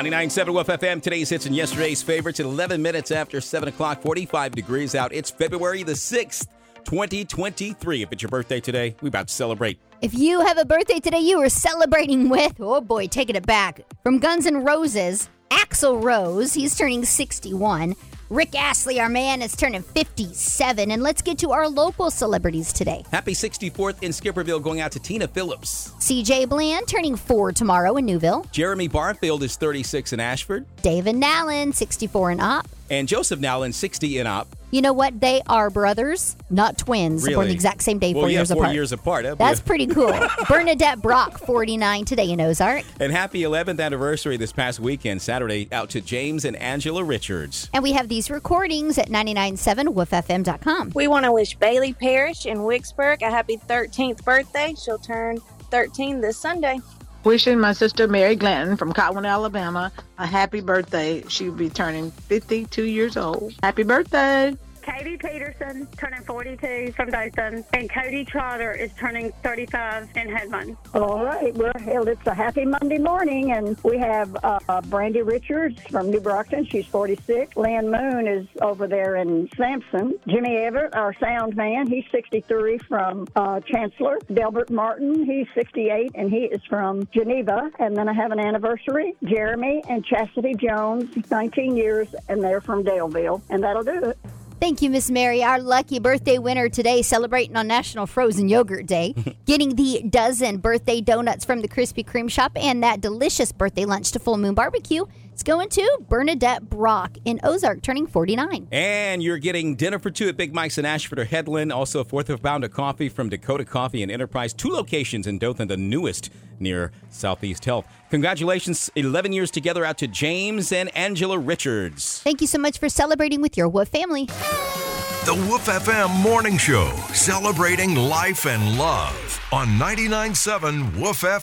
99.7 Woof FM, today's hits and yesterday's favorites at 11 minutes after 7 o'clock, 45 degrees out. It's February the 6th, 2023. If it's your birthday today, we about to celebrate. If you have a birthday today you are celebrating with, oh boy, taking it back. From Guns N' Roses, Axl Rose, he's turning 61. Rick Astley, our man, is turning 57. And let's get to our local celebrities today. Happy 64th in Skipperville going out to Tina Phillips. CJ Bland turning 4 tomorrow in Newville. Jeremy Barfield is 36 in Ashford. David Nallen, 64 and up. And Joseph Nowlin, 60 and up. You know what? They are brothers, not twins. Born the exact same day, Well, four yeah, years four apart. years apart. That'd That's a- pretty cool. Bernadette Brock, 49 today in Ozark. And happy 11th anniversary this past weekend, Saturday, out to James and Angela Richards. And we have these recordings at 997woofm.com. We want to wish Bailey Parrish in Wicksburg a happy 13th birthday. She'll turn 13 this Sunday. Wishing my sister Mary Glanton from Cotton, Alabama, a happy birthday. She'll be turning 52 years old. Happy birthday! Katie Peterson turning 42 from Dothan, and Cody Trotter is turning 35 in Headland. All right. Well, it's a happy Monday morning, and we have uh, Brandy Richards from New Brockton. She's 46. Lynn Moon is over there in Samson. Jimmy Everett, our sound man, he's 63 from uh, Chancellor. Delbert Martin, he's 68, and he is from Geneva. And then I have an anniversary, Jeremy and Chastity Jones, 19 years, and they're from Daleville. And that'll do it. Thank you, Miss Mary. Our lucky birthday winner today, celebrating on National Frozen Yogurt Day, getting the dozen birthday donuts from the Krispy Kreme shop and that delicious birthday lunch to Full Moon Barbecue. It's going to Bernadette Brock in Ozark, turning 49. And you're getting dinner for two at Big Mike's in Ashford or Headland. Also, a fourth of a pound of coffee from Dakota Coffee and Enterprise. Two locations in Dothan, the newest near Southeast Health. Congratulations, 11 years together out to James and Angela Richards. Thank you so much for celebrating with your Wolf family. The Woof FM Morning Show, celebrating life and love on 99.7 Woof FM.